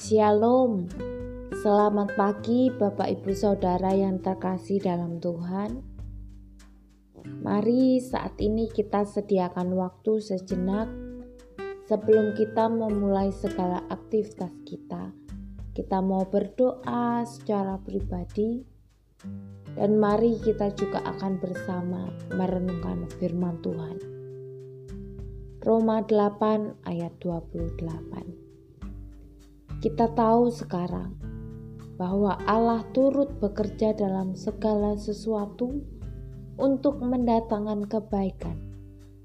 Shalom. Selamat pagi Bapak Ibu Saudara yang terkasih dalam Tuhan. Mari saat ini kita sediakan waktu sejenak sebelum kita memulai segala aktivitas kita. Kita mau berdoa secara pribadi dan mari kita juga akan bersama merenungkan firman Tuhan. Roma 8 ayat 28 kita tahu sekarang bahwa Allah turut bekerja dalam segala sesuatu untuk mendatangkan kebaikan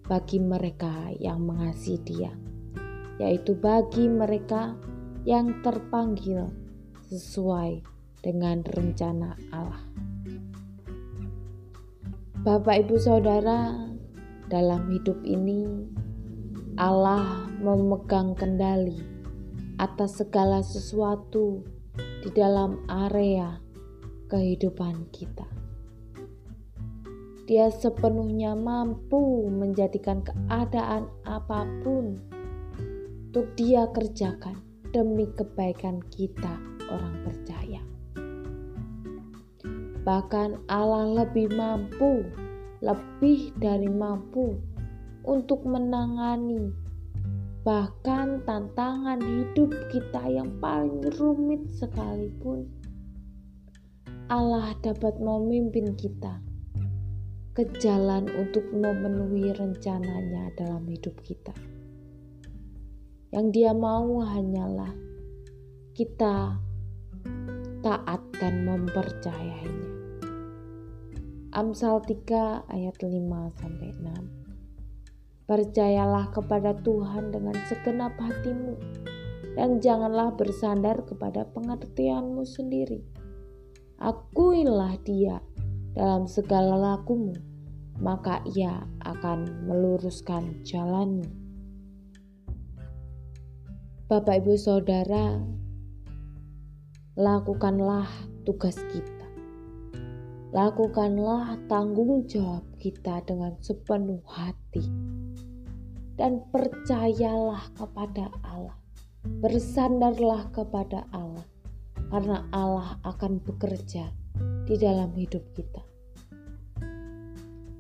bagi mereka yang mengasihi Dia, yaitu bagi mereka yang terpanggil sesuai dengan rencana Allah. Bapak, ibu, saudara, dalam hidup ini Allah memegang kendali atas segala sesuatu di dalam area kehidupan kita. Dia sepenuhnya mampu menjadikan keadaan apa pun untuk Dia kerjakan demi kebaikan kita, orang percaya. Bahkan Allah lebih mampu, lebih dari mampu untuk menangani bahkan tantangan hidup kita yang paling rumit sekalipun, Allah dapat memimpin kita ke jalan untuk memenuhi rencananya dalam hidup kita. Yang dia mau hanyalah kita taat dan mempercayainya. Amsal 3 ayat 5 sampai 6. Percayalah kepada Tuhan dengan segenap hatimu, dan janganlah bersandar kepada pengertianmu sendiri. Akuilah Dia dalam segala lakumu, maka Ia akan meluruskan jalanmu. Bapak, ibu, saudara, lakukanlah tugas kita. Lakukanlah tanggung jawab kita dengan sepenuh hati dan percayalah kepada Allah. Bersandarlah kepada Allah, karena Allah akan bekerja di dalam hidup kita.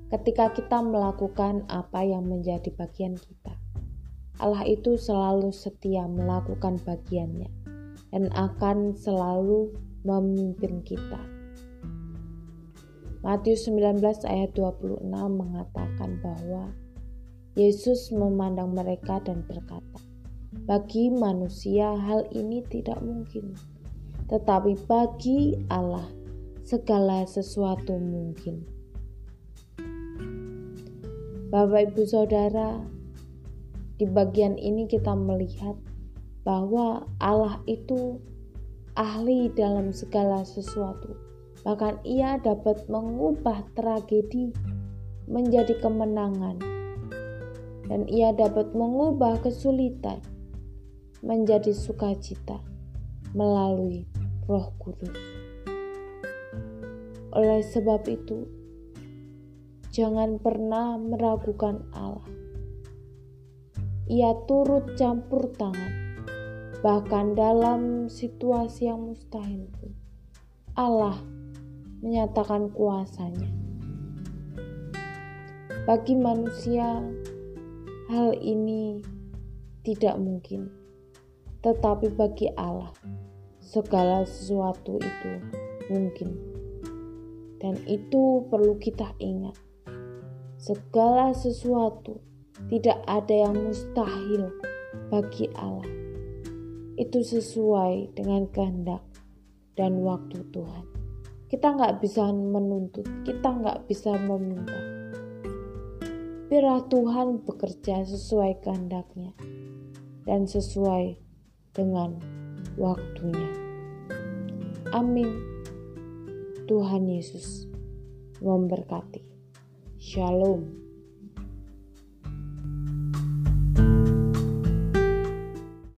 Ketika kita melakukan apa yang menjadi bagian kita, Allah itu selalu setia melakukan bagiannya dan akan selalu memimpin kita. Matius 19 ayat 26 mengatakan bahwa Yesus memandang mereka dan berkata, "Bagi manusia, hal ini tidak mungkin, tetapi bagi Allah, segala sesuatu mungkin." Bapak, ibu, saudara, di bagian ini kita melihat bahwa Allah itu ahli dalam segala sesuatu. Bahkan ia dapat mengubah tragedi menjadi kemenangan dan ia dapat mengubah kesulitan menjadi sukacita melalui Roh Kudus. Oleh sebab itu, jangan pernah meragukan Allah. Ia turut campur tangan, bahkan dalam situasi yang mustahil pun. Allah menyatakan kuasanya. Bagi manusia, Hal ini tidak mungkin, tetapi bagi Allah, segala sesuatu itu mungkin, dan itu perlu kita ingat. Segala sesuatu tidak ada yang mustahil bagi Allah. Itu sesuai dengan kehendak dan waktu Tuhan. Kita nggak bisa menuntut, kita nggak bisa meminta biarlah Tuhan bekerja sesuai kehendaknya dan sesuai dengan waktunya. Amin. Tuhan Yesus memberkati. Shalom.